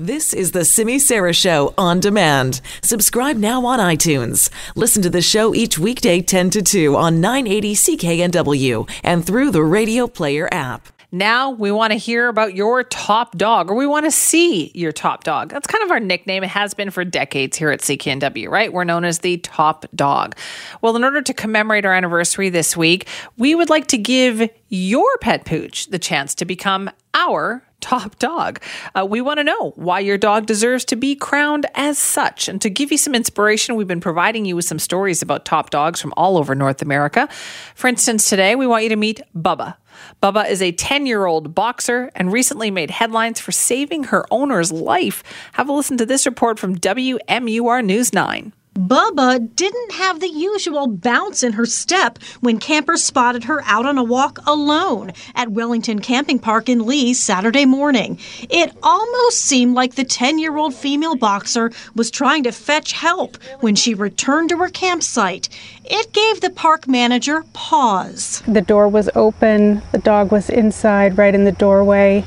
This is the Simi Sara Show on demand. Subscribe now on iTunes. Listen to the show each weekday 10 to 2 on 980 CKNW and through the Radio Player app. Now we want to hear about your top dog, or we want to see your top dog. That's kind of our nickname. It has been for decades here at CKNW, right? We're known as the top dog. Well, in order to commemorate our anniversary this week, we would like to give your pet pooch the chance to become our top dog. Uh, we want to know why your dog deserves to be crowned as such. And to give you some inspiration, we've been providing you with some stories about top dogs from all over North America. For instance, today we want you to meet Bubba. Bubba is a 10 year old boxer and recently made headlines for saving her owner's life. Have a listen to this report from WMUR News 9. Bubba didn't have the usual bounce in her step when campers spotted her out on a walk alone at Wellington Camping Park in Lee Saturday morning. It almost seemed like the 10 year old female boxer was trying to fetch help when she returned to her campsite. It gave the park manager pause. The door was open, the dog was inside, right in the doorway.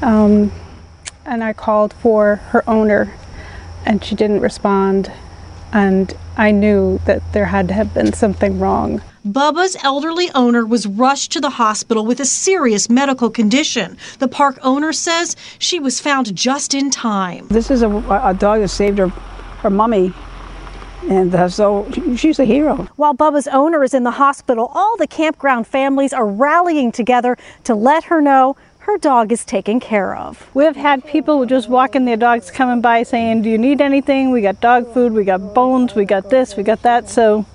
Um, and I called for her owner, and she didn't respond and I knew that there had to have been something wrong. Bubba's elderly owner was rushed to the hospital with a serious medical condition. The park owner says she was found just in time. This is a, a dog that saved her, her mummy and uh, so she's a hero. While Bubba's owner is in the hospital, all the campground families are rallying together to let her know her dog is taken care of. We've had people just walking their dogs coming by saying, Do you need anything? We got dog food, we got bones, we got this, we got that. So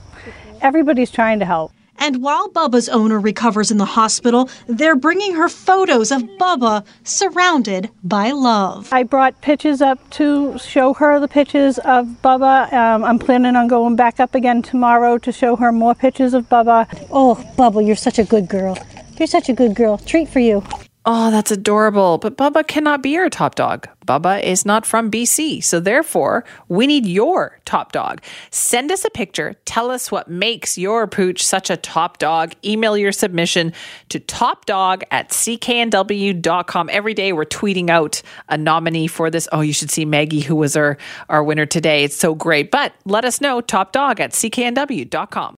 everybody's trying to help. And while Bubba's owner recovers in the hospital, they're bringing her photos of Bubba surrounded by love. I brought pictures up to show her the pictures of Bubba. Um, I'm planning on going back up again tomorrow to show her more pictures of Bubba. Oh, Bubba, you're such a good girl. You're such a good girl. Treat for you. Oh, that's adorable. But Bubba cannot be our top dog. Bubba is not from BC. So therefore, we need your top dog. Send us a picture. Tell us what makes your pooch such a top dog. Email your submission to topdog at cknw.com. Every day we're tweeting out a nominee for this. Oh, you should see Maggie, who was our, our winner today. It's so great. But let us know, top dog at cknw.com.